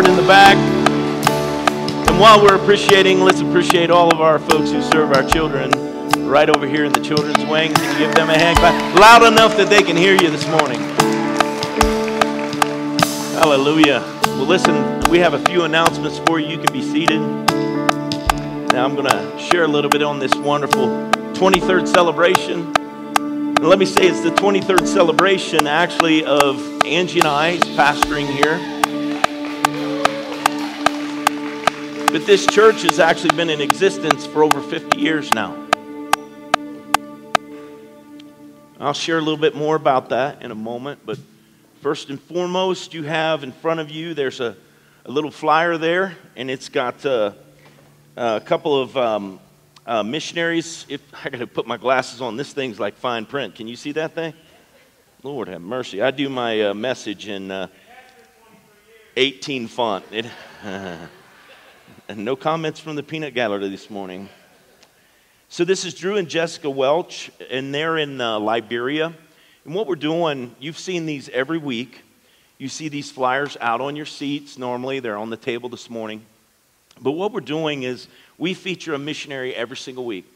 start in the back. And while we're appreciating, let's appreciate all of our folks who serve our children right over here in the children's wing. Can you give them a hand clap? Loud enough that they can hear you this morning. Hallelujah. Well, listen, we have a few announcements for you. You can be seated. Now, I'm going to share a little bit on this wonderful 23rd celebration. And let me say, it's the 23rd celebration actually of Angie and I pastoring here. But this church has actually been in existence for over 50 years now. I'll share a little bit more about that in a moment, but first and foremost, you have in front of you, there's a, a little flyer there, and it's got uh, a couple of um, uh, missionaries. If I got to put my glasses on, this thing's like fine print. Can you see that thing? Lord have mercy. I do my uh, message in uh, 18 font. It, and no comments from the peanut gallery this morning. So this is Drew and Jessica Welch, and they're in uh, Liberia. And what we're doing, you've seen these every week. You see these flyers out on your seats. Normally, they're on the table this morning. But what we're doing is we feature a missionary every single week.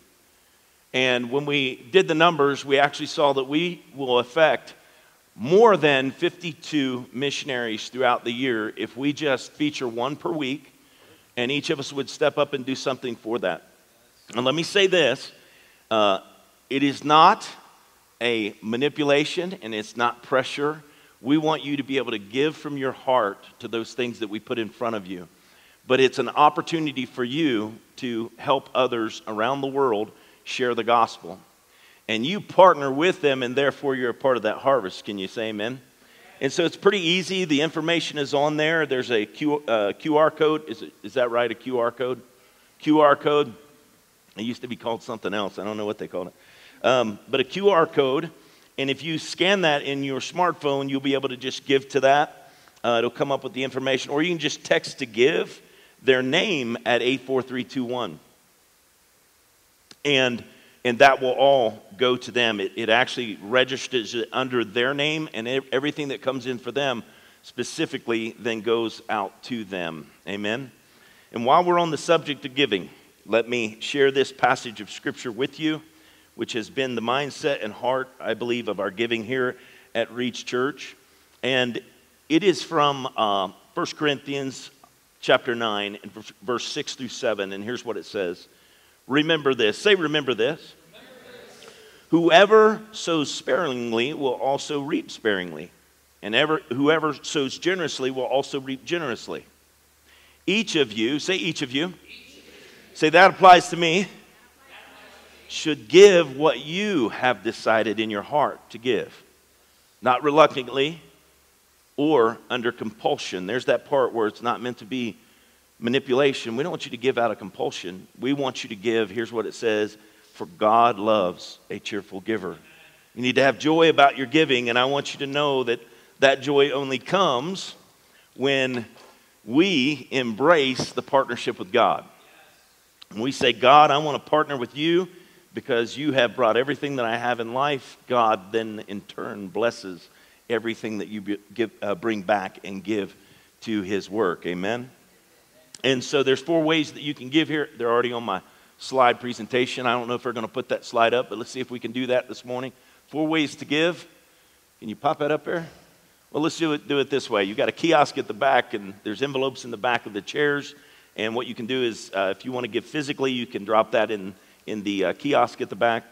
And when we did the numbers, we actually saw that we will affect more than 52 missionaries throughout the year if we just feature one per week and each of us would step up and do something for that. And let me say this uh, it is not a manipulation and it's not pressure. We want you to be able to give from your heart to those things that we put in front of you but it's an opportunity for you to help others around the world share the gospel. And you partner with them, and therefore you're a part of that harvest. Can you say amen? And so it's pretty easy. The information is on there. There's a Q, uh, QR code. Is, it, is that right? A QR code? QR code. It used to be called something else. I don't know what they called it. Um, but a QR code. And if you scan that in your smartphone, you'll be able to just give to that. Uh, it'll come up with the information. Or you can just text to give their name at 84321. And, and that will all go to them. It, it actually registers under their name, and everything that comes in for them specifically then goes out to them. Amen? And while we're on the subject of giving, let me share this passage of Scripture with you, which has been the mindset and heart, I believe, of our giving here at Reach Church. And it is from uh, 1 Corinthians chapter 9, and verse 6 through 7. And here's what it says Remember this. Say, remember this. Whoever sows sparingly will also reap sparingly, and ever, whoever sows generously will also reap generously. Each of you, say each of you. say that applies to me, should give what you have decided in your heart to give, not reluctantly or under compulsion. There's that part where it's not meant to be manipulation. We don't want you to give out of compulsion. We want you to give, here's what it says for God loves a cheerful giver. You need to have joy about your giving, and I want you to know that that joy only comes when we embrace the partnership with God. And we say, God, I want to partner with you because you have brought everything that I have in life. God then, in turn, blesses everything that you give, uh, bring back and give to his work. Amen? And so there's four ways that you can give here. They're already on my slide presentation. I don't know if we're going to put that slide up, but let's see if we can do that this morning. Four ways to give. Can you pop that up there? Well, let's do it, do it this way. You've got a kiosk at the back, and there's envelopes in the back of the chairs. And what you can do is, uh, if you want to give physically, you can drop that in, in the uh, kiosk at the back.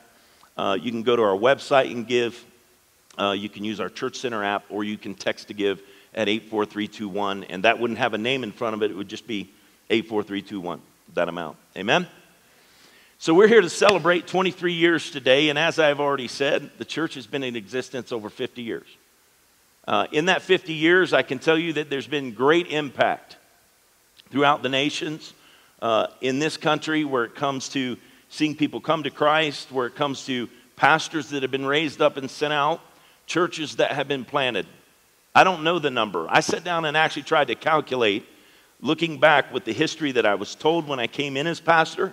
Uh, you can go to our website and give. Uh, you can use our Church Center app, or you can text to give at 84321. And that wouldn't have a name in front of it, it would just be 84321, that amount. Amen? So we're here to celebrate 23 years today. And as I've already said, the church has been in existence over 50 years. Uh, in that 50 years, I can tell you that there's been great impact throughout the nations, uh, in this country, where it comes to seeing people come to Christ, where it comes to pastors that have been raised up and sent out, churches that have been planted. I don't know the number. I sat down and actually tried to calculate, looking back with the history that I was told when I came in as pastor,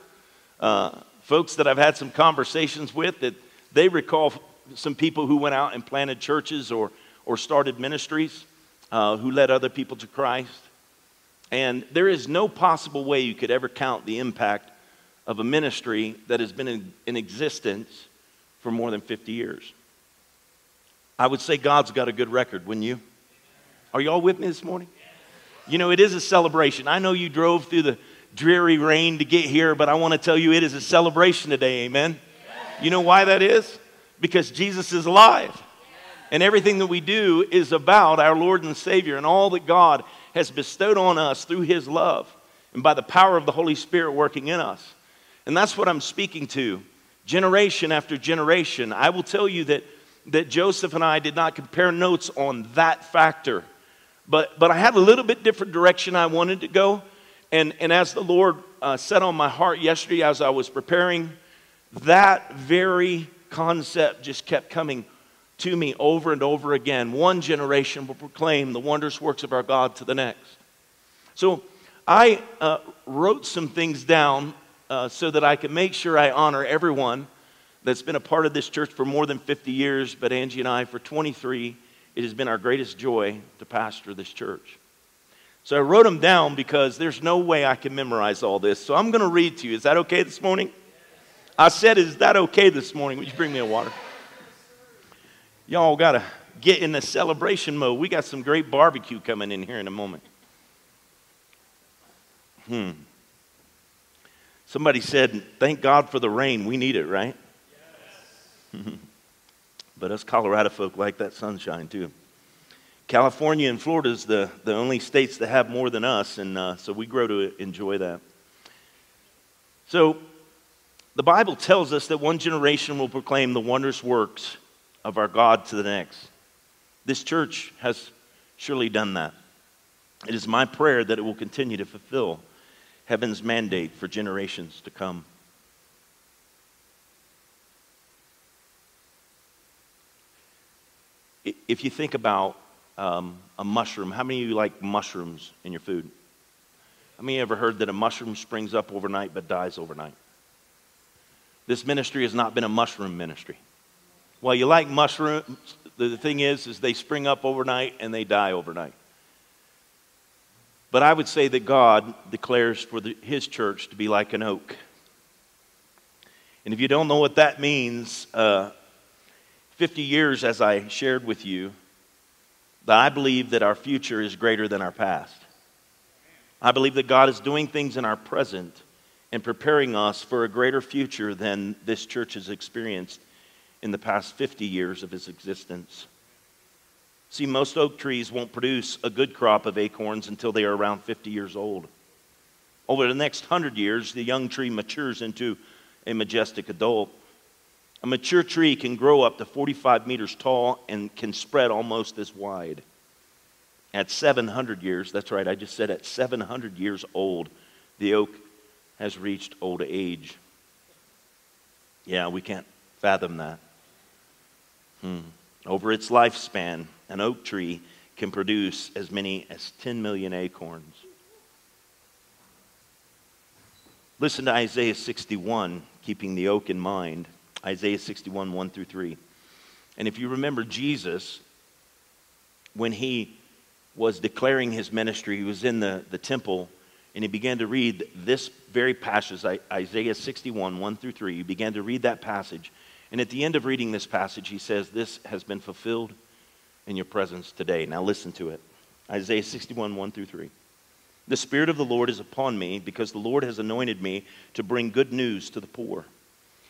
uh, folks that I've had some conversations with that they recall some people who went out and planted churches or, or started ministries, uh, who led other people to Christ. And there is no possible way you could ever count the impact of a ministry that has been in, in existence for more than 50 years. I would say God's got a good record, wouldn't you? Are you all with me this morning? You know, it is a celebration. I know you drove through the dreary rain to get here, but I want to tell you it is a celebration today, amen? You know why that is? Because Jesus is alive. And everything that we do is about our Lord and Savior and all that God has bestowed on us through His love and by the power of the Holy Spirit working in us. And that's what I'm speaking to, generation after generation. I will tell you that, that Joseph and I did not compare notes on that factor, but, but I had a little bit different direction I wanted to go. And, and as the Lord uh, set on my heart yesterday as I was preparing, that very concept just kept coming to me over and over again. One generation will proclaim the wondrous works of our God to the next. So I uh, wrote some things down uh, so that I can make sure I honor everyone that's been a part of this church for more than 50 years, but Angie and I for 23. It has been our greatest joy to pastor this church. So I wrote them down because there's no way I can memorize all this. So I'm going to read to you. Is that okay this morning? I said, Is that okay this morning? Would you bring me a water? Y'all got to get in the celebration mode. We got some great barbecue coming in here in a moment. Hmm. Somebody said, Thank God for the rain. We need it, right? Yes. But us Colorado folk like that sunshine too. California and Florida is the, the only states that have more than us, and uh, so we grow to enjoy that. So, the Bible tells us that one generation will proclaim the wondrous works of our God to the next. This church has surely done that. It is my prayer that it will continue to fulfill heaven's mandate for generations to come. If you think about um, a mushroom, how many of you like mushrooms in your food? How many ever heard that a mushroom springs up overnight but dies overnight? This ministry has not been a mushroom ministry. Well, you like mushrooms, the thing is, is they spring up overnight and they die overnight. But I would say that God declares for the, his church to be like an oak. And if you don't know what that means, uh, 50 years, as I shared with you, that I believe that our future is greater than our past. I believe that God is doing things in our present and preparing us for a greater future than this church has experienced in the past 50 years of its existence. See, most oak trees won't produce a good crop of acorns until they are around 50 years old. Over the next 100 years, the young tree matures into a majestic adult. A mature tree can grow up to 45 meters tall and can spread almost as wide. At 700 years, that's right, I just said at 700 years old, the oak has reached old age. Yeah, we can't fathom that. Hmm. Over its lifespan, an oak tree can produce as many as 10 million acorns. Listen to Isaiah 61, keeping the oak in mind. Isaiah 61, 1 through 3. And if you remember Jesus, when he was declaring his ministry, he was in the, the temple and he began to read this very passage, Isaiah 61, 1 through 3. He began to read that passage. And at the end of reading this passage, he says, This has been fulfilled in your presence today. Now listen to it Isaiah 61, 1 through 3. The Spirit of the Lord is upon me because the Lord has anointed me to bring good news to the poor.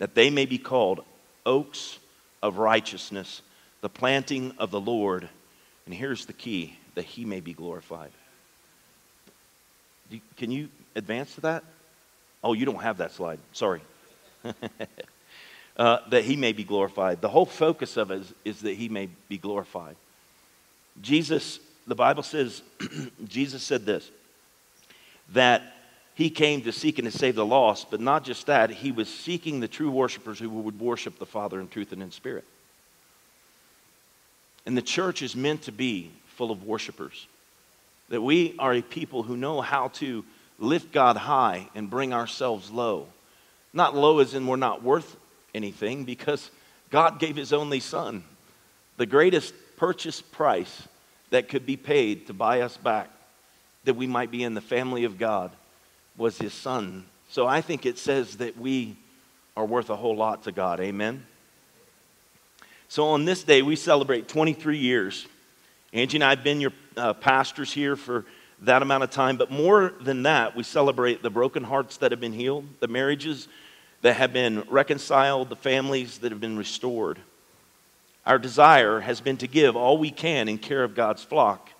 that they may be called oaks of righteousness, the planting of the Lord. And here's the key that he may be glorified. Can you advance to that? Oh, you don't have that slide. Sorry. uh, that he may be glorified. The whole focus of it is, is that he may be glorified. Jesus, the Bible says, Jesus said this that he came to seek and to save the lost, but not just that, he was seeking the true worshipers who would worship the Father in truth and in spirit. And the church is meant to be full of worshipers. That we are a people who know how to lift God high and bring ourselves low. Not low as in we're not worth anything, because God gave his only Son, the greatest purchase price that could be paid to buy us back, that we might be in the family of God, was his Son. So I think it says that we are worth a whole lot to God. Amen? So on this day, we celebrate 23 years. Angie and I have been your uh, pastors here for that amount of time, but more than that, we celebrate the broken hearts that have been healed, the marriages that have been reconciled, the families that have been restored. Our desire has been to give all we can in care of God's flock.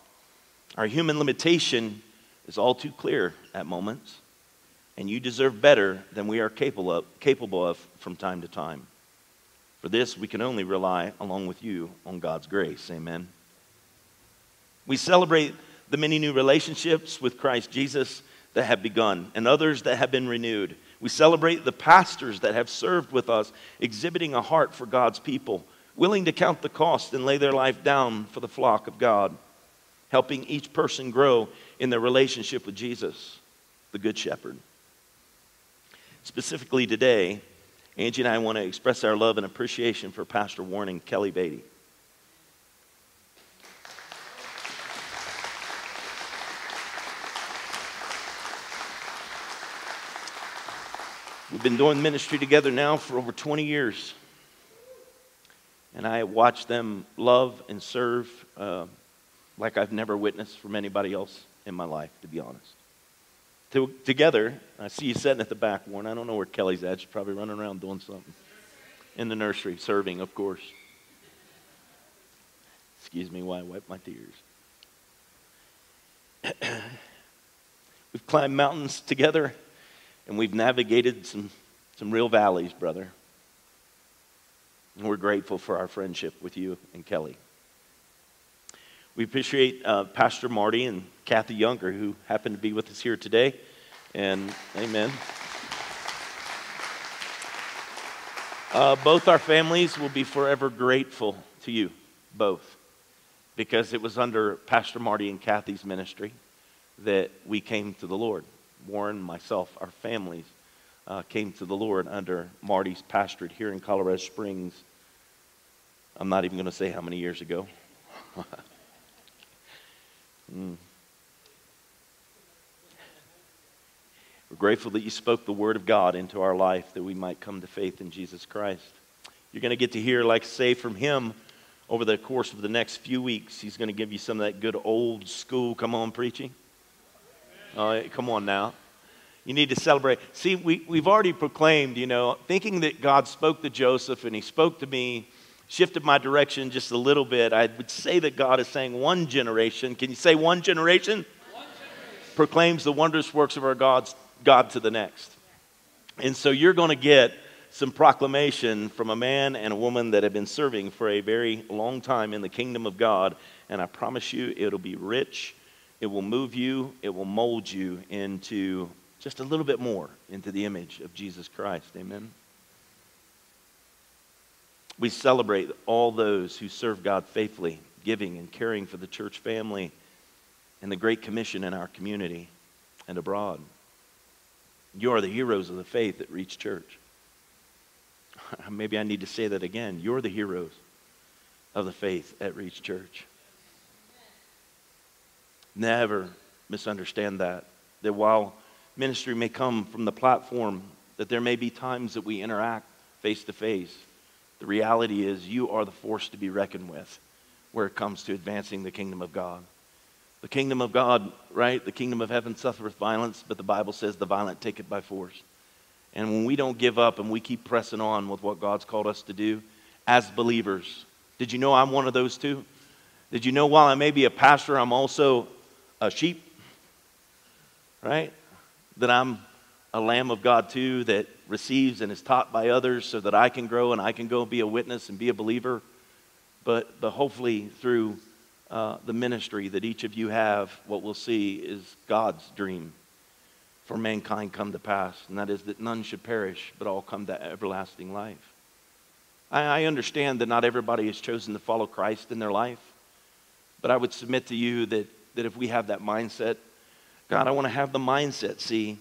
Our human limitation is all too clear at moments, and you deserve better than we are capable of, capable of from time to time. For this, we can only rely, along with you, on God's grace. Amen. We celebrate the many new relationships with Christ Jesus that have begun and others that have been renewed. We celebrate the pastors that have served with us, exhibiting a heart for God's people, willing to count the cost and lay their life down for the flock of God, helping each person grow in their relationship with Jesus, the Good Shepherd. Specifically today, Angie and I want to express our love and appreciation for Pastor Warren and Kelly Beatty. We've been doing ministry together now for over 20 years. And I watch them love and serve uh, like I've never witnessed from anybody else in my life, to be honest. To, together, I see you sitting at the back, Warren. I don't know where Kelly's at. She's probably running around doing something. In the nursery, serving, of course. Excuse me while I wipe my tears. We've climbed mountains together and we've navigated some, some real valleys, brother. And we're grateful for our friendship with you and Kelly. We appreciate uh, Pastor Marty and Kathy Younger, who happen to be with us here today. And amen. Uh, both our families will be forever grateful to you, both, because it was under Pastor Marty and Kathy's ministry that we came to the Lord. Warren, myself, our families uh, came to the Lord under Marty's pastorate here in Colorado Springs. I'm not even going to say how many years ago. mm. We're grateful that you spoke the word of God into our life that we might come to faith in Jesus Christ. You're going to get to hear, like, say, from him over the course of the next few weeks. He's going to give you some of that good old school, come on, preaching. Oh, come on now. You need to celebrate. See, we, we've already proclaimed, you know, thinking that God spoke to Joseph and he spoke to me, shifted my direction just a little bit. I would say that God is saying one generation. Can you say one generation? One generation. Proclaims the wondrous works of our God's, God to the next. And so you're going to get some proclamation from a man and a woman that have been serving for a very long time in the kingdom of God. And I promise you, it'll be rich it will move you, it will mold you into just a little bit more into the image of Jesus Christ. Amen. We celebrate all those who serve God faithfully, giving and caring for the church family and the Great Commission in our community and abroad. You are the heroes of the faith at Reach Church. Maybe I need to say that again. You're the heroes of the faith at Reach Church. Never misunderstand that. That while ministry may come from the platform, that there may be times that we interact face to face. The reality is, you are the force to be reckoned with where it comes to advancing the kingdom of God. The kingdom of God, right? The kingdom of heaven suffereth violence, but the Bible says the violent take it by force. And when we don't give up and we keep pressing on with what God's called us to do as believers, did you know I'm one of those too? Did you know while I may be a pastor, I'm also a sheep, right? That I'm a lamb of God too, that receives and is taught by others so that I can grow and I can go be a witness and be a believer. But, but hopefully, through uh, the ministry that each of you have, what we'll see is God's dream for mankind come to pass, and that is that none should perish, but all come to everlasting life. I, I understand that not everybody has chosen to follow Christ in their life, but I would submit to you that, that if we have that mindset, God, I want to have the mindset, see,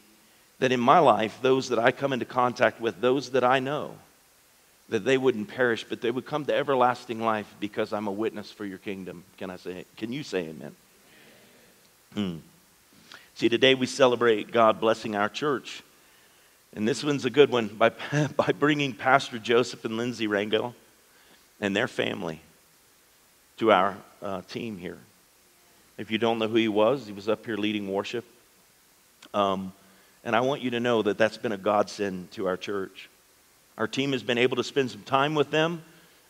that in my life, those that I come into contact with, those that I know, that they wouldn't perish, but they would come to everlasting life because I'm a witness for your kingdom. Can I say, can you say amen? Hmm. See, today we celebrate God blessing our church. And this one's a good one by, by bringing Pastor Joseph and Lindsay Rangel and their family to our uh, team here. If you don't know who he was, he was up here leading worship. Um, and I want you to know that that's been a godsend to our church. Our team has been able to spend some time with them,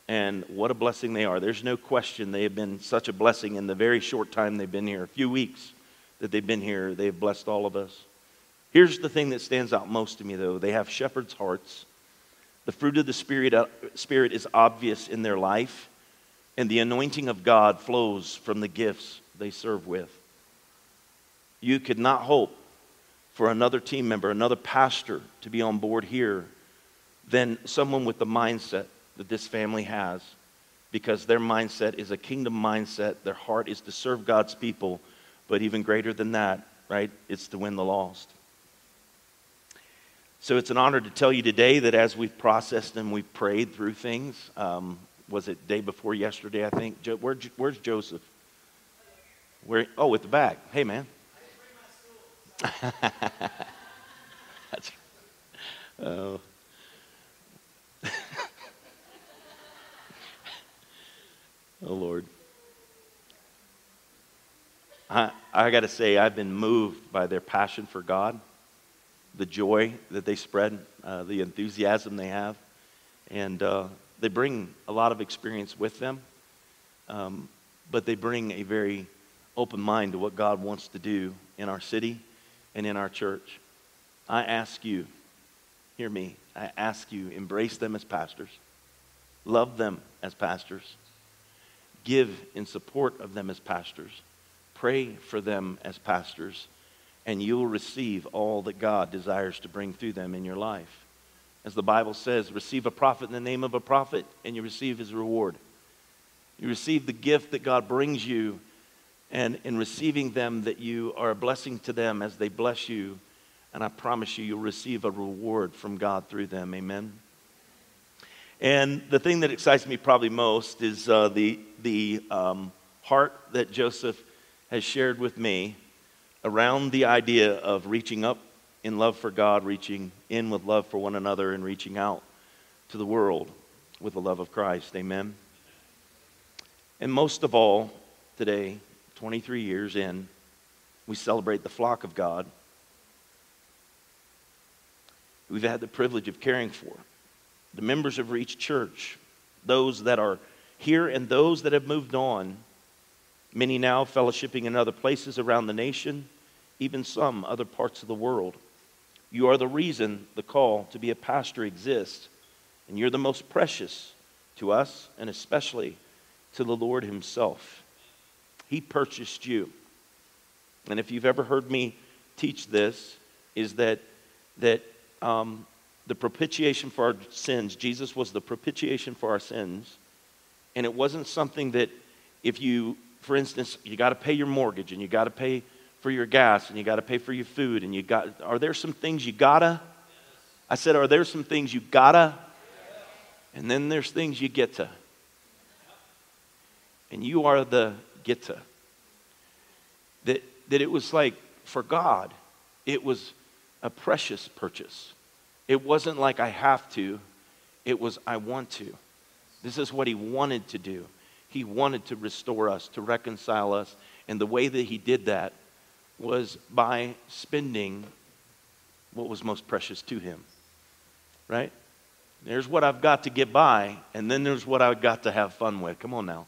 and what a blessing they are. There's no question they have been such a blessing in the very short time they've been here a few weeks that they've been here. They've blessed all of us. Here's the thing that stands out most to me, though they have shepherds' hearts. The fruit of the Spirit, uh, Spirit is obvious in their life, and the anointing of God flows from the gifts they serve with. You could not hope for another team member, another pastor to be on board here than someone with the mindset that this family has because their mindset is a kingdom mindset. Their heart is to serve God's people but even greater than that, right? It's to win the lost. So it's an honor to tell you today that as we've processed and we've prayed through things, um, was it day before yesterday, I think? Where, where's Joseph? Where? Oh, at the back. Hey, man. That's, oh. oh, Lord. I, I got to say, I've been moved by their passion for God, the joy that they spread, uh, the enthusiasm they have. And uh, they bring a lot of experience with them, um, but they bring a very open mind to what God wants to do in our city and in our church. I ask you, hear me, I ask you, embrace them as pastors, love them as pastors, give in support of them as pastors Pray for them as pastors, and you'll receive all that God desires to bring through them in your life. As the Bible says, receive a prophet in the name of a prophet, and you receive his reward. You receive the gift that God brings you, and in receiving them, that you are a blessing to them as they bless you. And I promise you, you'll receive a reward from God through them. Amen. And the thing that excites me probably most is uh, the, the um, heart that Joseph has shared with me around the idea of reaching up in love for God, reaching in with love for one another, and reaching out to the world with the love of Christ. Amen. And most of all, today, 23 years in, we celebrate the flock of God. We've had the privilege of caring for the members of Reach Church, those that are here and those that have moved on Many now fellowshipping in other places around the nation, even some other parts of the world. You are the reason the call to be a pastor exists, and you're the most precious to us and especially to the Lord Himself. He purchased you. And if you've ever heard me teach this, is that, that um, the propitiation for our sins, Jesus was the propitiation for our sins, and it wasn't something that if you for instance, you got to pay your mortgage and you got to pay for your gas and you got to pay for your food and you got are there some things you gotta? I said are there some things you gotta? And then there's things you get to. And you are the get to that that it was like for god it was a precious purchase it wasn't like i have to it was i want to this is what he wanted to do he wanted to restore us, to reconcile us. And the way that He did that was by spending what was most precious to Him. Right? There's what I've got to get by, and then there's what I've got to have fun with. Come on now.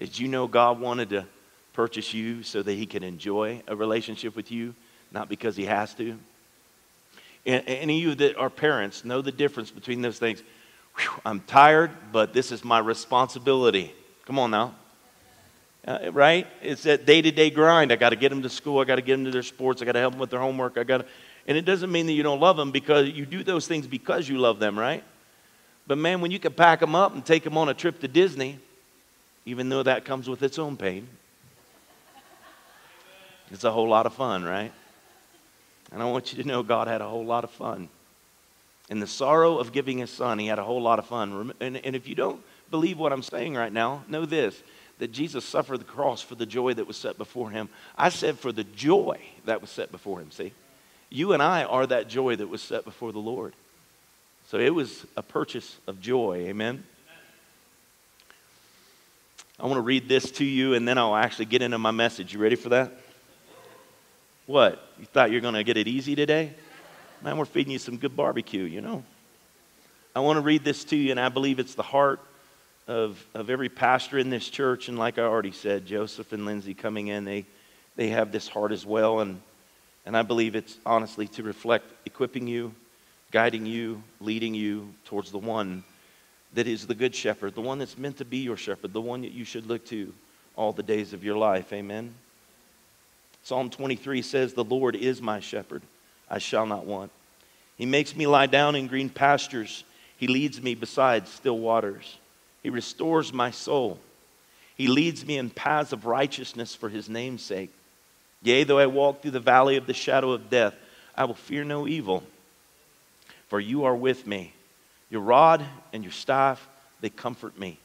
Did you know God wanted to purchase you so that He could enjoy a relationship with you, not because He has to? And any of you that are parents know the difference between those things. Whew, I'm tired, but this is my responsibility. Come on now. Uh, right? It's that day to day grind. I got to get them to school. I got to get them to their sports. I got to help them with their homework. I got to, and it doesn't mean that you don't love them because you do those things because you love them, right? But man, when you can pack them up and take them on a trip to Disney, even though that comes with its own pain, it's a whole lot of fun, right? And I want you to know God had a whole lot of fun. In the sorrow of giving his son, he had a whole lot of fun. And, and if you don't believe what I'm saying right now, know this that Jesus suffered the cross for the joy that was set before him. I said for the joy that was set before him, see? You and I are that joy that was set before the Lord. So it was a purchase of joy. Amen. I want to read this to you and then I'll actually get into my message. You ready for that? What? You thought you're going to get it easy today? Man, we're feeding you some good barbecue, you know. I want to read this to you, and I believe it's the heart of, of every pastor in this church. And like I already said, Joseph and Lindsay coming in, they, they have this heart as well. And, and I believe it's honestly to reflect equipping you, guiding you, leading you towards the one that is the good shepherd, the one that's meant to be your shepherd, the one that you should look to all the days of your life. Amen. Psalm 23 says, The Lord is my shepherd, I shall not want. He makes me lie down in green pastures, He leads me beside still waters. He restores my soul. He leads me in paths of righteousness for His name's sake. Yea, though I walk through the valley of the shadow of death, I will fear no evil, for you are with me. Your rod and your staff, they comfort me.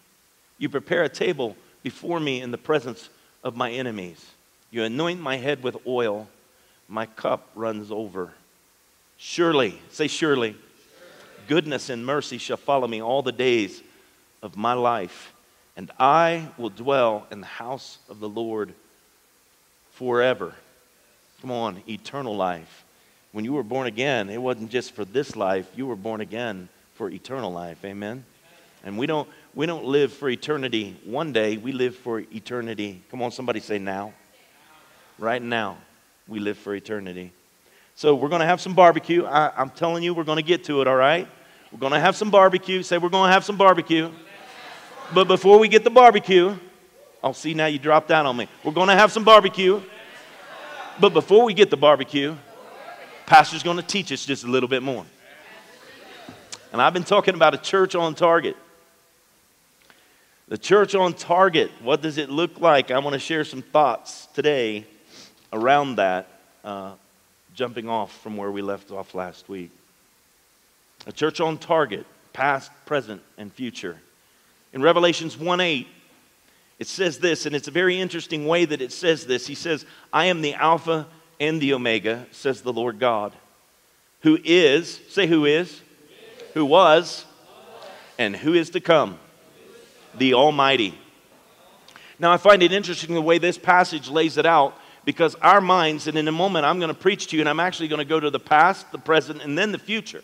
You prepare a table before me in the presence of my enemies. You anoint my head with oil, my cup runs over. Surely, say surely, goodness and mercy shall follow me all the days of my life, and I will dwell in the house of the Lord forever. Come on, eternal life. When you were born again, it wasn't just for this life, you were born again for eternal life. Amen. And we don't we don't live for eternity one day, we live for eternity. Come on, somebody say now right now. We live for eternity. So we're going to have some barbecue. I, am telling you, we're going to get to it, all right? We're going to have some barbecue. Say, we're going to have some barbecue. But before we get the barbecue, I'll oh, see now you dropped down on me. We're going to have some barbecue. But before we get the barbecue, Pastor's going to teach us just a little bit more. And I've been talking about a church on target. The church on target, what does it look like? I want to share some thoughts today around that, uh, jumping off from where we left off last week. A church on target, past, present, and future. In Revelations 1 8, it says this, and it's a very interesting way that it says this. He says, I am the Alpha and the Omega, says the Lord God, who is, say who is, who was, and who is to come the Almighty. Now, I find it interesting the way this passage lays it out because our minds, and in a moment I'm going to preach to you, and I'm actually going to go to the past, the present, and then the future.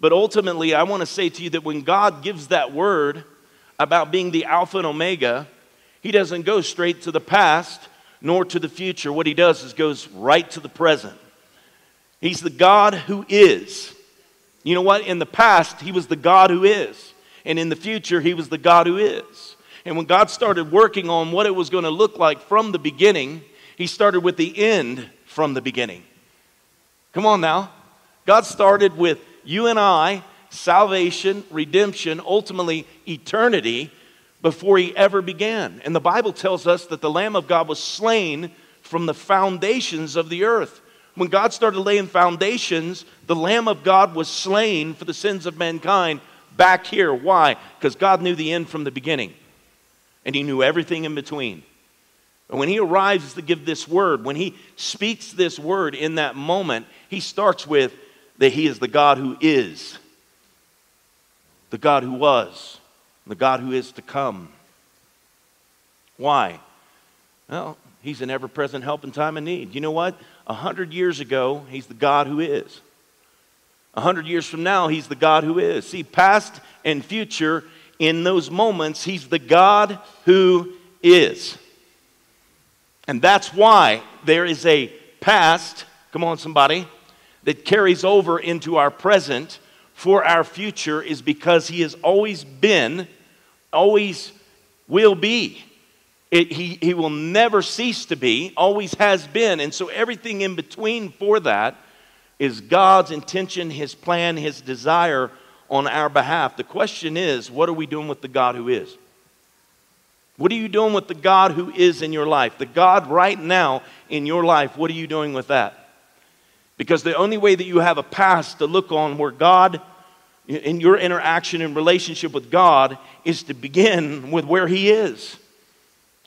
But ultimately, I want to say to you that when God gives that word about being the Alpha and Omega, He doesn't go straight to the past nor to the future. What He does is goes right to the present. He's the God who is. You know what? In the past, He was the God who is and in the future, He was the God who is. And when God started working on what it was going to look like from the beginning, He started with the end from the beginning. Come on now. God started with you and I, salvation, redemption, ultimately eternity, before He ever began. And the Bible tells us that the Lamb of God was slain from the foundations of the earth. When God started laying foundations, the Lamb of God was slain for the sins of mankind back here. Why? Because God knew the end from the beginning, and He knew everything in between. And when He arrives to give this word, when He speaks this word in that moment, He starts with that He is the God who is, the God who was, the God who is to come. Why? Well, He's an ever present help in time of need. You know what? A hundred years ago, He's the God who is. A hundred years from now, he's the God who is. See, past and future, in those moments, he's the God who is. And that's why there is a past, come on, somebody, that carries over into our present for our future is because he has always been, always will be. It, he, he will never cease to be, always has been. And so everything in between for that is God's intention, His plan, His desire on our behalf. The question is, what are we doing with the God who is? What are you doing with the God who is in your life? The God right now in your life, what are you doing with that? Because the only way that you have a past to look on where God, in your interaction and relationship with God, is to begin with where He is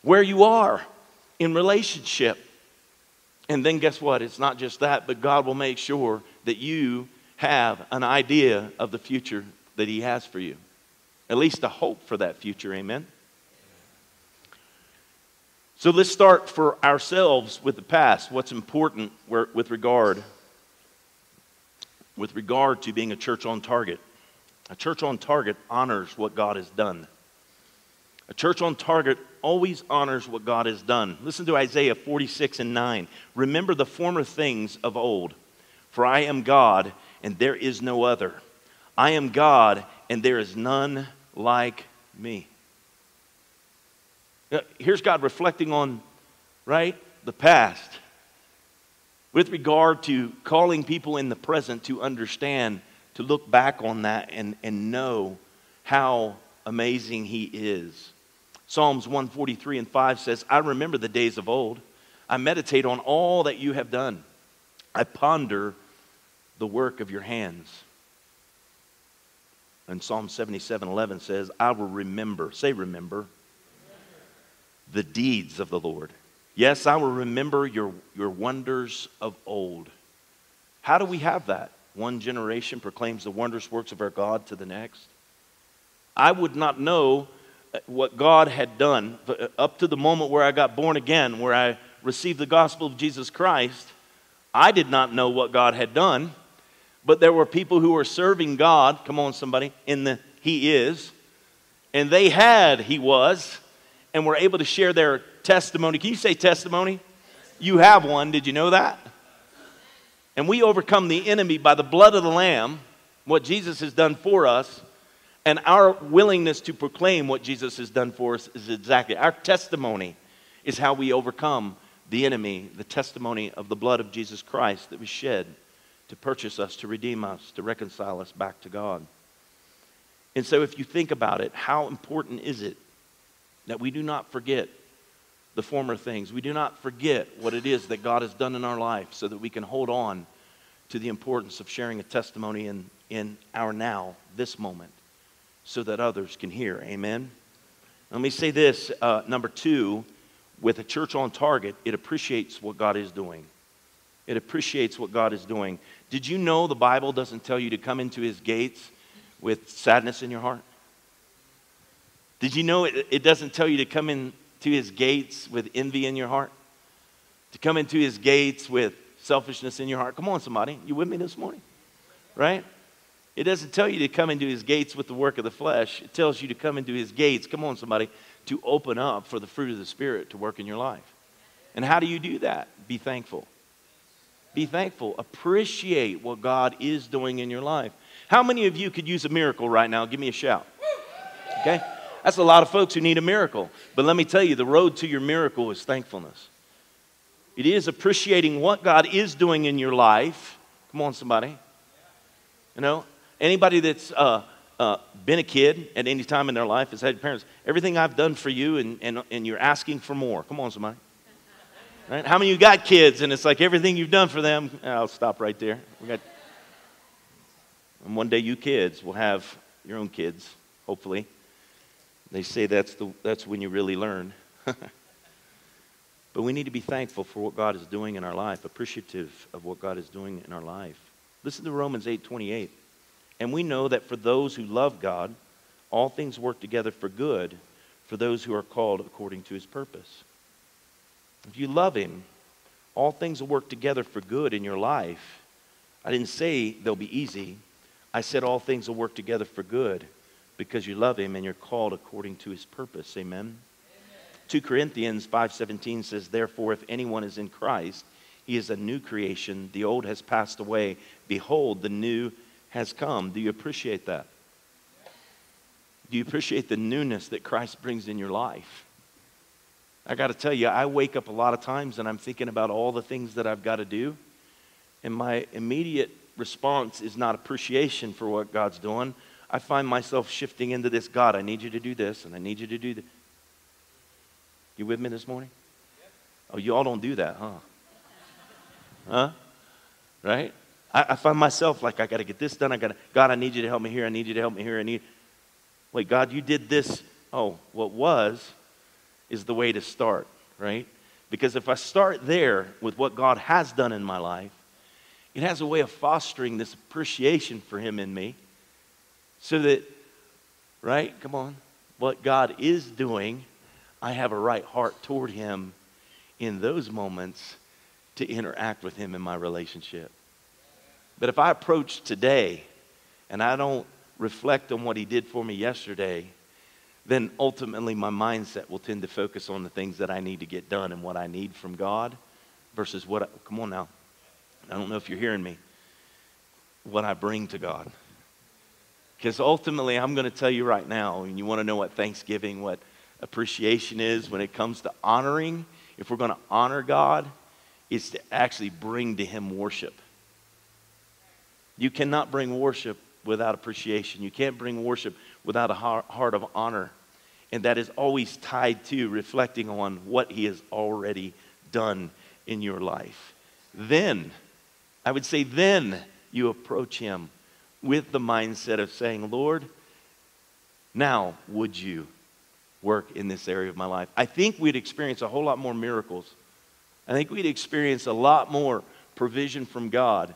where you are in relationship. And then guess what? It's not just that, but God will make sure that you have an idea of the future that He has for you. At least a hope for that future. Amen. So let's start for ourselves with the past. What's important with regard with regard to being a church on target? A church on target honors what God has done. A church on target always honors what God has done. Listen to Isaiah 46 and 9. Remember the former things of old, for I am God and there is no other. I am God and there is none like me. Uh, here's God reflecting on, right, the past with regard to calling people in the present to understand, to look back on that and, and know how amazing He is. Psalms 143 and 5 says, I remember the days of old. I meditate on all that you have done. I ponder the work of your hands. And Psalm 77 11 says, I will remember, say, remember, the deeds of the Lord. Yes, I will remember your, your wonders of old. How do we have that? One generation proclaims the wondrous works of our God to the next. I would not know what God had done uh, up to the moment where I got born again, where I received the gospel of Jesus Christ. I did not know what God had done, but there were people who were serving God. Come on, somebody, in the He is, and they had He was, and were able to share their testimony. Can you say testimony? You have one. Did you know that? And we overcome the enemy by the blood of the Lamb, what Jesus has done for us and our willingness to proclaim what Jesus has done for us is exactly our testimony is how we overcome the enemy, the testimony of the blood of Jesus Christ that was shed to purchase us, to redeem us, to reconcile us back to God. And so, if you think about it, how important is it that we do not forget the former things? We do not forget what it is that God has done in our life so that we can hold on to the importance of sharing a testimony in, in our now, this moment so that others can hear. Amen. Let me say this uh, number two, with a church on target, it appreciates what God is doing. It appreciates what God is doing. Did you know the Bible doesn't tell you to come into his gates with sadness in your heart? Did you know it, it doesn't tell you to come into his gates with envy in your heart? To come into his gates with selfishness in your heart? Come on, somebody. You with me this morning? Right? It doesn't tell you to come into his gates with the work of the flesh. It tells you to come into his gates, come on, somebody, to open up for the fruit of the Spirit to work in your life. And how do you do that? Be thankful. Be thankful. Appreciate what God is doing in your life. How many of you could use a miracle right now? Give me a shout. Okay? That's a lot of folks who need a miracle. But let me tell you, the road to your miracle is thankfulness. It is appreciating what God is doing in your life. Come on, somebody. You know, Anybody that's uh, uh, been a kid at any time in their life has had parents, everything I've done for you, and, and, and you're asking for more. Come on, somebody. Right? How many of you got kids and it's like everything you've done for them? I'll stop right there. We got, and one day you kids will have your own kids, hopefully. They say that's, the, that's when you really learn. but we need to be thankful for what God is doing in our life, appreciative of what God is doing in our life. Listen to Romans 8 28. And we know that for those who love God, all things work together for good for those who are called according to his purpose. If you love him, all things will work together for good in your life. I didn't say they'll be easy. I said all things will work together for good because you love him and you're called according to his purpose. Amen. Amen. 2 Corinthians 5:17 says therefore if anyone is in Christ he is a new creation the old has passed away behold the new has come. Do you appreciate that? Do you appreciate the newness that Christ brings in your life? I got to tell you, I wake up a lot of times and I'm thinking about all the things that I've got to do. And my immediate response is not appreciation for what God's doing. I find myself shifting into this God, I need you to do this, and I need you to do that. You with me this morning? Oh, you all don't do that, huh? Huh? Right? I, I find myself like, I got to get this done. I got to, God, I need you to help me here. I need you to help me here. I need, wait, God, you did this. Oh, what was is the way to start, right? Because if I start there with what God has done in my life, it has a way of fostering this appreciation for Him in me so that, right? Come on. What God is doing, I have a right heart toward Him in those moments to interact with Him in my relationship. But if I approach today and I don't reflect on what He did for me yesterday, then ultimately my mindset will tend to focus on the things that I need to get done and what I need from God versus what, I, come on now, I don't know if you're hearing me, what I bring to God. Because ultimately, I'm going to tell you right now, and you want to know what thanksgiving, what appreciation is when it comes to honoring, if we're going to honor God, it's to actually bring to Him worship. You cannot bring worship without appreciation. You can't bring worship without a heart of honor. And that is always tied to reflecting on what He has already done in your life. Then, I would say, then you approach Him with the mindset of saying, Lord, now would you work in this area of my life? I think we'd experience a whole lot more miracles. I think we'd experience a lot more provision from God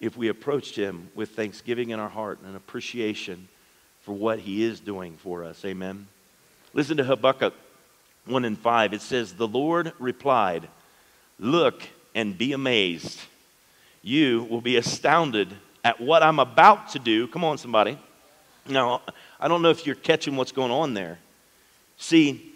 if we approached Him with thanksgiving in our heart and appreciation for what He is doing for us. Amen. Listen to Habakkuk 1 and 5. It says, The Lord replied, Look and be amazed. You will be astounded at what I'm about to do. Come on, somebody. Now, I don't know if you're catching what's going on there. See,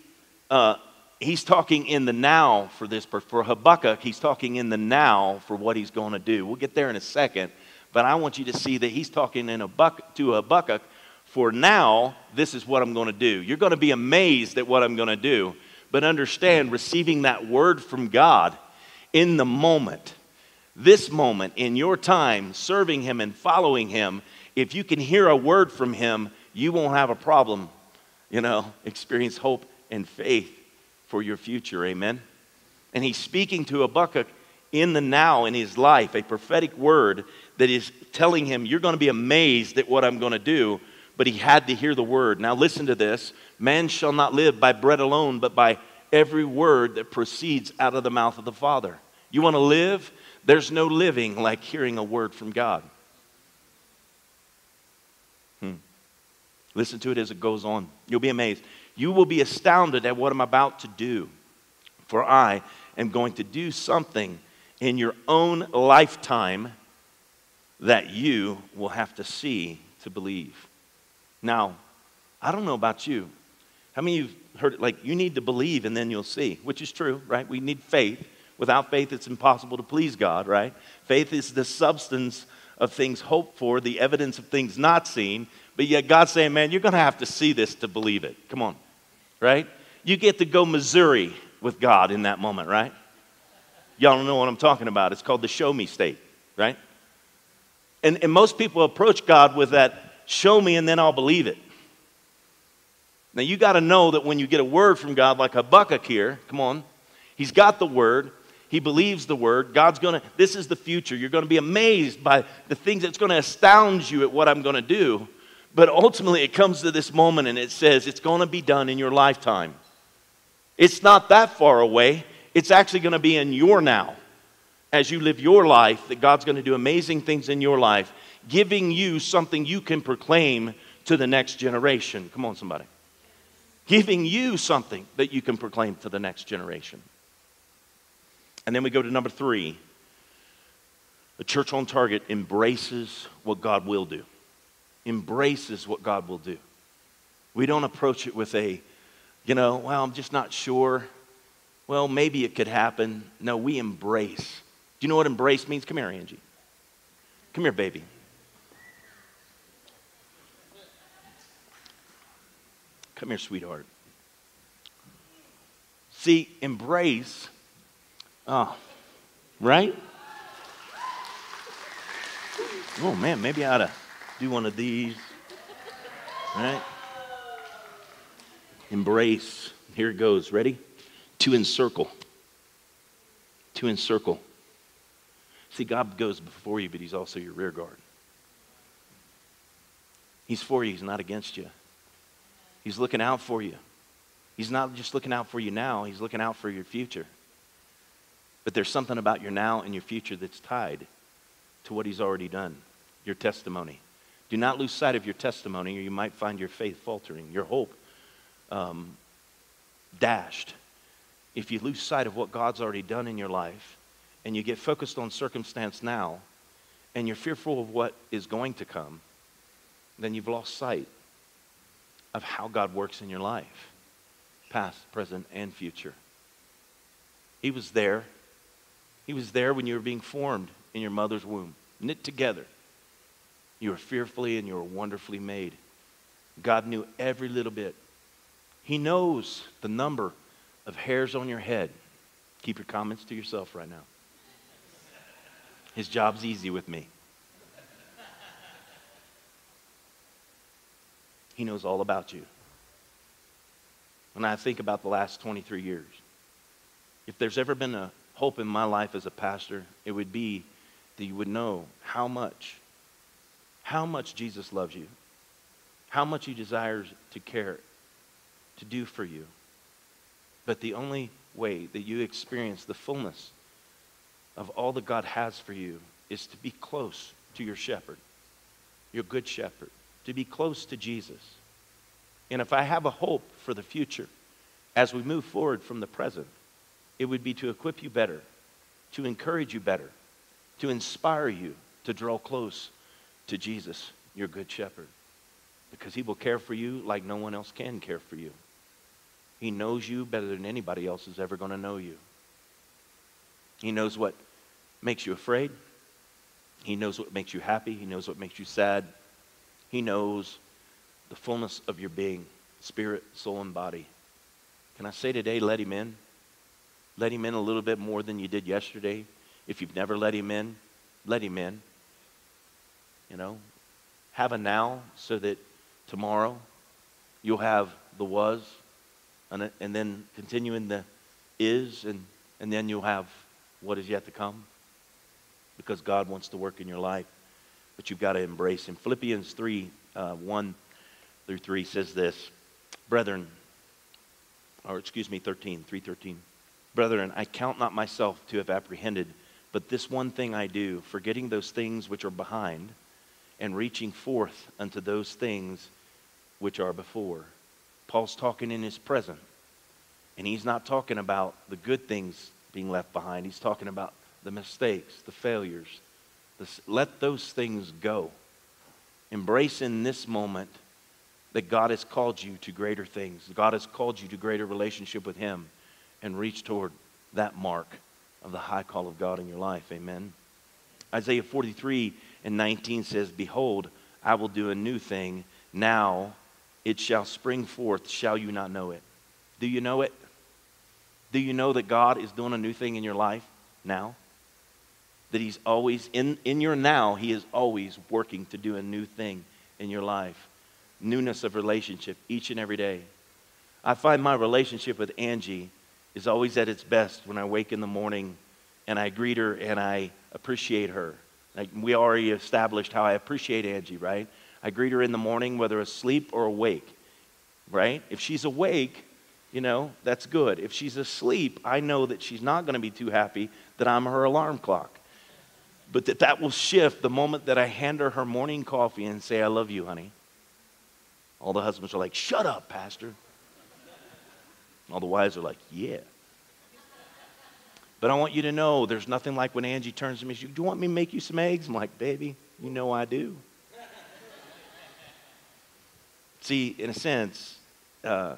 uh, he's talking in the now for this, for Habakkuk, he's talking in the now for what he's going to do. We'll get there in a second, but I want you to see that he's talking in a buck, to Habakkuk for now, this is what I'm going to do. You're going to be amazed at what I'm going to do, but understand receiving that word from God in the moment this moment in your time serving Him and following Him, if you can hear a word from Him, you won't have a problem, you know, experience hope and faith for your future. Amen. And He's speaking to Habakkuk in the now in his life, a prophetic word that is telling him, You're going to be amazed at what I'm going to do. But he had to hear the word. Now, listen to this man shall not live by bread alone, but by every word that proceeds out of the mouth of the Father. You want to live? There's no living like hearing a word from God. Hmm. Listen to it as it goes on. You'll be amazed. You will be astounded at what I'm about to do, for I am going to do something in your own lifetime that you will have to see to believe. Now, I don't know about you. How many of you heard it like you need to believe and then you'll see, which is true, right? We need faith. Without faith, it's impossible to please God, right? Faith is the substance of things hoped for, the evidence of things not seen. But yet, God's saying, man, you're going to have to see this to believe it. Come on, right? You get to go Missouri with God in that moment, right? Y'all don't know what I'm talking about. It's called the show me state, right? And, and most people approach God with that show me and then I'll believe it. Now, you got to know that when you get a word from God, like Habakkuk here, come on, he's got the word, he believes the word. God's going to, this is the future. You're going to be amazed by the things that's going to astound you at what I'm going to do. But ultimately, it comes to this moment and it says it's going to be done in your lifetime. It's not that far away. It's actually going to be in your now. As you live your life, that God's going to do amazing things in your life, giving you something you can proclaim to the next generation. Come on, somebody. Giving you something that you can proclaim to the next generation. And then we go to number three. The church on target embraces what God will do. Embraces what God will do. We don't approach it with a, you know, well, I'm just not sure. Well, maybe it could happen. No, we embrace. Do you know what embrace means? Come here, Angie. Come here, baby. Come here, sweetheart. See, embrace, oh, right? Oh man, maybe I ought to do one of these, right? Embrace. Here it goes. Ready? To encircle. To encircle. See, God goes before you, but He's also your rear guard. He's for you, He's not against you. He's looking out for you. He's not just looking out for you now, He's looking out for your future. But there's something about your now and your future that's tied to what He's already done your testimony. Do not lose sight of your testimony, or you might find your faith faltering, your hope um, dashed. If you lose sight of what God's already done in your life, and you get focused on circumstance now, and you're fearful of what is going to come, then you've lost sight of how God works in your life, past, present, and future. He was there. He was there when you were being formed in your mother's womb, knit together. You are fearfully and you are wonderfully made. God knew every little bit. He knows the number of hairs on your head. Keep your comments to yourself right now. His job's easy with me. He knows all about you. When I think about the last 23 years, if there's ever been a hope in my life as a pastor, it would be that you would know how much, how much Jesus loves you, how much he desires to care, to do for you. But the only way that you experience the fullness of all that God has for you is to be close to your shepherd, your good shepherd, to be close to Jesus. And if I have a hope for the future as we move forward from the present, it would be to equip you better, to encourage you better, to inspire you to draw close to Jesus, your good shepherd, because he will care for you like no one else can care for you. He knows you better than anybody else is ever going to know you. He knows what makes you afraid. He knows what makes you happy. He knows what makes you sad. He knows the fullness of your being, spirit, soul, and body. Can I say today, let Him in? Let Him in a little bit more than you did yesterday. If you've never let Him in, let Him in. You know, have a now so that tomorrow you'll have the was, and, and then continue in the is, and, and then you'll have what is yet to come because God wants to work in your life, but you've got to embrace Him. Philippians 3 uh, 1 through 3 says this Brethren, or excuse me, 13, 313. Brethren, I count not myself to have apprehended, but this one thing I do, forgetting those things which are behind, and reaching forth unto those things which are before. Paul's talking in his present, and he's not talking about the good things being left behind. He's talking about the mistakes, the failures. The, let those things go. Embrace in this moment that God has called you to greater things. God has called you to greater relationship with Him and reach toward that mark of the high call of God in your life. Amen. Isaiah 43 and 19 says, Behold, I will do a new thing. Now it shall spring forth. Shall you not know it? Do you know it? Do you know that God is doing a new thing in your life now? that He's always, in, in your now, He is always working to do a new thing in your life. Newness of relationship each and every day. I find my relationship with Angie is always at its best when I wake in the morning and I greet her and I appreciate her. Like we already established how I appreciate Angie, right? I greet her in the morning, whether asleep or awake, right? If she's awake, you know, that's good. If she's asleep, I know that she's not going to be too happy that I'm her alarm clock but that that will shift the moment that I hand her her morning coffee and say, I love you, honey. All the husbands are like, Shut up, Pastor. All the wives are like, Yeah. But I want you to know there's nothing like when Angie turns to me, Do you want me to make you some eggs? I'm like, Baby, you know I do. See, in a sense, uh,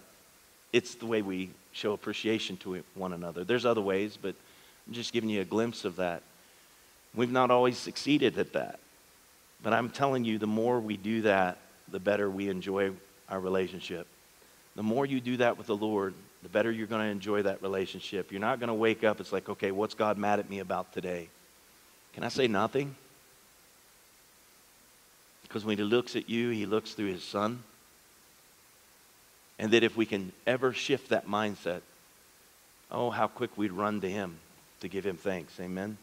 it's the way we show appreciation to one another. There's other ways, but I'm just giving you a glimpse of that. We've not always succeeded at that. But I'm telling you, the more we do that, the better we enjoy our relationship. The more you do that with the Lord, the better you're going to enjoy that relationship. You're not going to wake up, it's like, okay, what's God mad at me about today? Can I say nothing? Because when He looks at you, He looks through His Son. And that if we can ever shift that mindset, oh, how quick we'd run to Him to give Him thanks. Amen?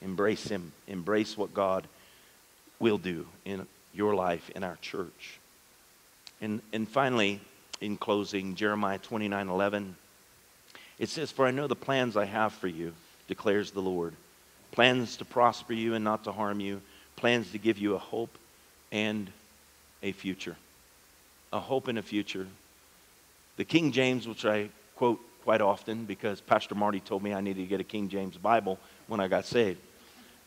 Embrace Him. Embrace what God will do in your life, in our church. And, and finally, in closing, Jeremiah 29 11, it says, For I know the plans I have for you, declares the Lord. Plans to prosper you and not to harm you, plans to give you a hope and a future. A hope and a future. The King James, which I quote quite often because Pastor Marty told me I needed to get a King James Bible when I got saved.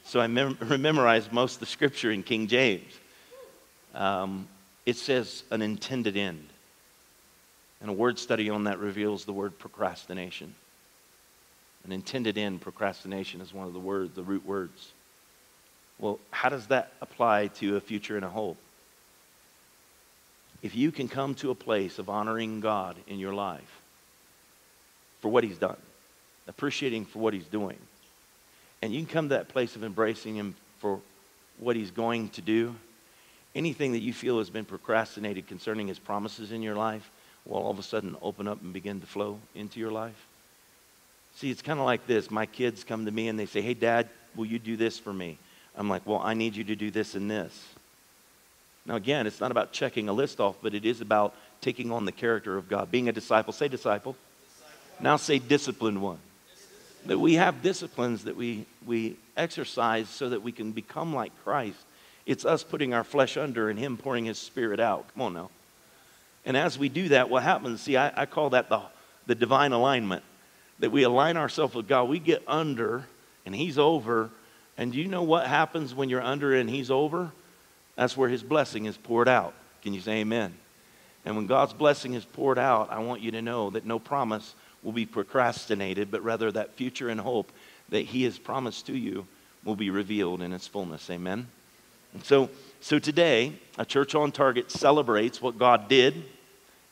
So I mem- memorized most of the scripture in King James. Um, it says an intended end. And a word study on that reveals the word procrastination. An intended end, procrastination, is one of the words, the root words. Well, how does that apply to a future and a hope? If you can come to a place of honoring God in your life for what He's done, appreciating for what He's doing, and you can come to that place of embracing Him for what He's going to do, anything that you feel has been procrastinated concerning His promises in your life will all of a sudden open up and begin to flow into your life. See, it's kind of like this. My kids come to me and they say, Hey, Dad, will you do this for me? I'm like, Well, I need you to do this and this. Now, again, it's not about checking a list off, but it is about taking on the character of God. Being a disciple, say disciple. disciple. Now say disciplined one. That we have disciplines that we, we exercise so that we can become like Christ. It's us putting our flesh under and Him pouring His Spirit out. Come on now. And as we do that, what happens? See, I, I call that the, the divine alignment. That we align ourselves with God. We get under and He's over. And do you know what happens when you're under and He's over? That's where His blessing is poured out. Can you say amen? And when God's blessing is poured out, I want you to know that no promise will be procrastinated, but rather that future and hope that He has promised to you will be revealed in its fullness. Amen? And so, so today, a church on target celebrates what God did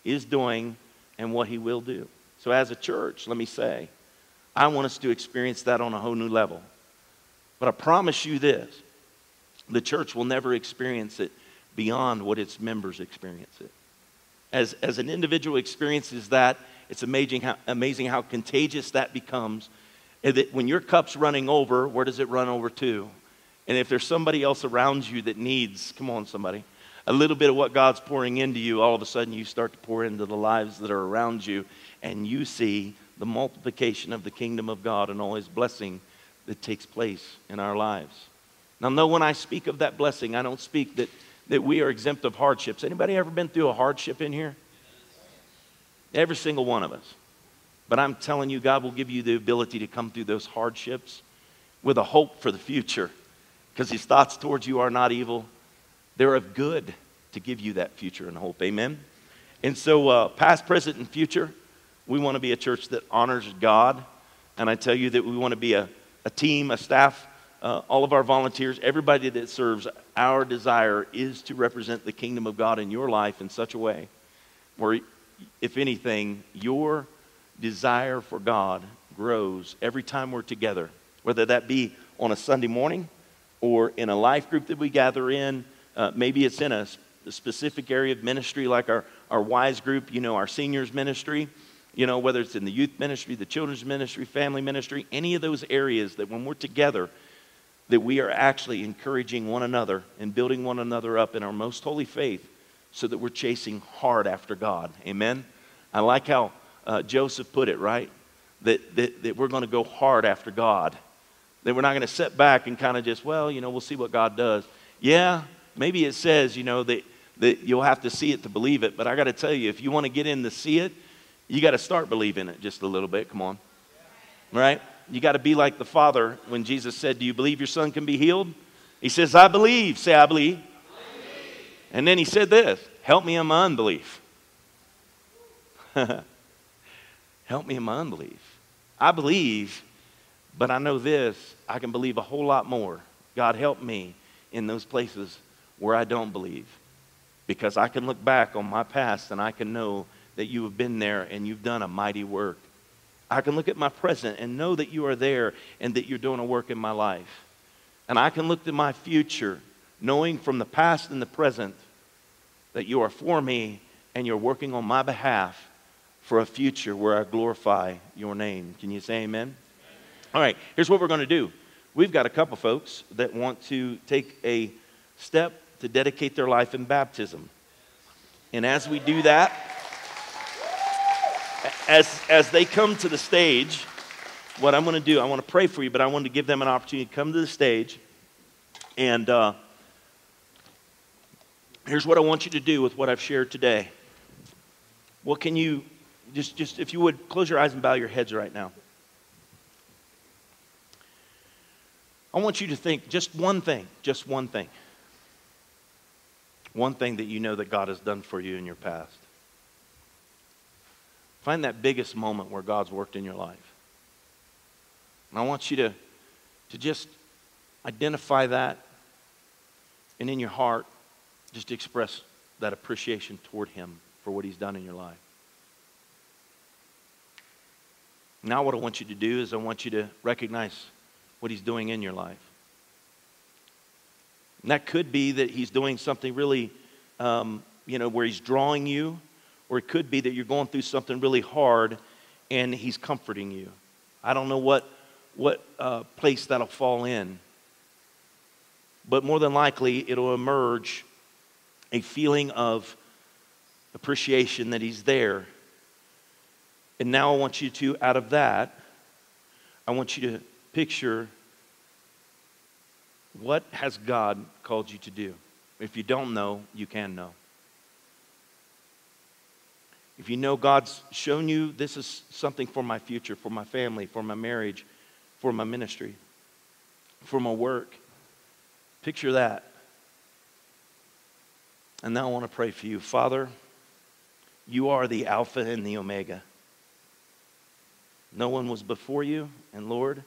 is doing, and what he will do. So, as a church, let me say, I want us to experience that on a whole new level. But I promise you this the church will never experience it beyond what its members experience it. As, as an individual experiences that, it's amazing how, amazing how contagious that becomes. And that when your cup's running over, where does it run over to? And if there's somebody else around you that needs, come on, somebody, a little bit of what God's pouring into you, all of a sudden you start to pour into the lives that are around you, and you see the multiplication of the kingdom of God and all his blessing that takes place in our lives. Now, know when I speak of that blessing, I don't speak that, that we are exempt of hardships. Anybody ever been through a hardship in here? Every single one of us. But I'm telling you, God will give you the ability to come through those hardships with a hope for the future because his thoughts towards you are not evil, they're of good to give you that future and hope. Amen? And so, uh, past, present, and future, we want to be a church that honors God. And I tell you that we want to be a, a team, a staff, uh, all of our volunteers, everybody that serves. Our desire is to represent the kingdom of God in your life in such a way where, if anything, your desire for God grows every time we're together, whether that be on a Sunday morning or in a life group that we gather in uh, maybe it's in a, a, specific area of ministry like our, our WISE group, you know, our seniors ministry, you know, whether it's in the youth ministry, the children's ministry, family ministry, any of those areas that when we're together, that we are actually encouraging one another and building one another up in our most holy faith so that we're chasing hard after God. Amen? I like how uh, Joseph put it, right? That, that, that we're going to go hard after God. That we're not going to sit back and kind of just, well, you know, we'll see what God does. Yeah, maybe it says, you know, that, that you'll have to see it to believe it. But I got to tell you, if you want to get in to see it, you got to start believing it just a little bit. Come on. Right? You got to be like the Father when Jesus said, Do you believe your son can be healed? He says, I believe. Say, I believe. I believe. And then he said this Help me in my unbelief. Help me in my unbelief. I believe, but I know this I can believe a whole lot more. God, help me in those places where I don't believe. Because I can look back on my past and I can know that you have been there and you've done a mighty work. I can look at my present and know that you are there and that you're doing a work in my life. And I can look to my future knowing from the past and the present that you are for me and you're working on my behalf for a future where I glorify your name. Can you say amen? All right, here's what we're going to do. We've got a couple folks that want to take a step to dedicate their life in baptism. And as we do that, as, as they come to the stage, what I'm going to do, I want to pray for you, but I want to give them an opportunity to come to the stage. And uh, here's what I want you to do with what I've shared today. What can you, just, just if you would, close your eyes and bow your heads right now. I want you to think just one thing, just one thing. One thing that you know that God has done for you in your past. Find that biggest moment where God's worked in your life. And I want you to, to just identify that and in your heart, just express that appreciation toward Him for what He's done in your life. Now, what I want you to do is I want you to recognize what He's doing in your life. And that could be that He's doing something really, um, you know, where He's drawing you or it could be that you're going through something really hard and He's comforting you. I don't know what, what uh, place that'll fall in, but more than likely it'll emerge a feeling of appreciation that He's there. And now I want you to, out of that, I want you to picture what has God called you to do. If you don't know, you can know. If you know God's shown you this is something for my future, for my family, for my marriage, for my ministry, for my work, picture that. And now I want to pray for you. Father, you are the Alpha and the Omega. No one was before you, and Lord,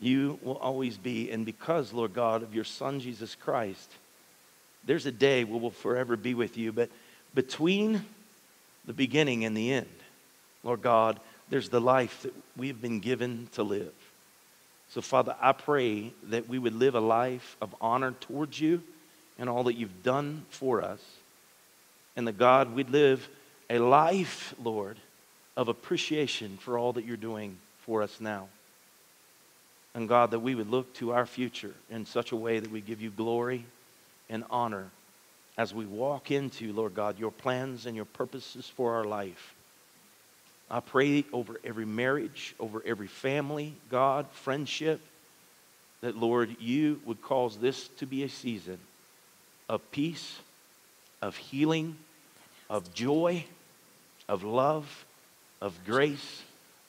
you will always be. And because, Lord God, of your Son, Jesus Christ, there's a day we will forever be with you. But between the beginning and the end. Lord God, there's the life that we've been given to live. So, Father, I pray that we would live a life of honor towards you and all that you've done for us. And that, God, we'd live a life, Lord, of appreciation for all that you're doing for us now. And, God, that we would look to our future in such a way that we give you glory and honor as we walk into, Lord God, your plans and your purposes for our life. I pray over every marriage, over every family, God, friendship, that, Lord, you would cause this to be a season of peace, of healing, of joy, of love, of grace,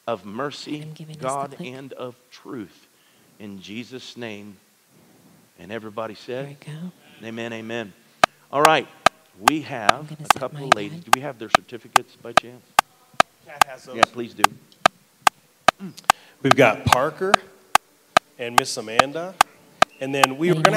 of mercy, God, and of truth. In Jesus' name. And everybody said, Amen, amen. All right, we have a couple of ladies. Do we have their certificates by chance? Cat has those. Yeah, please do. We've got Parker and Miss Amanda. And then we were going to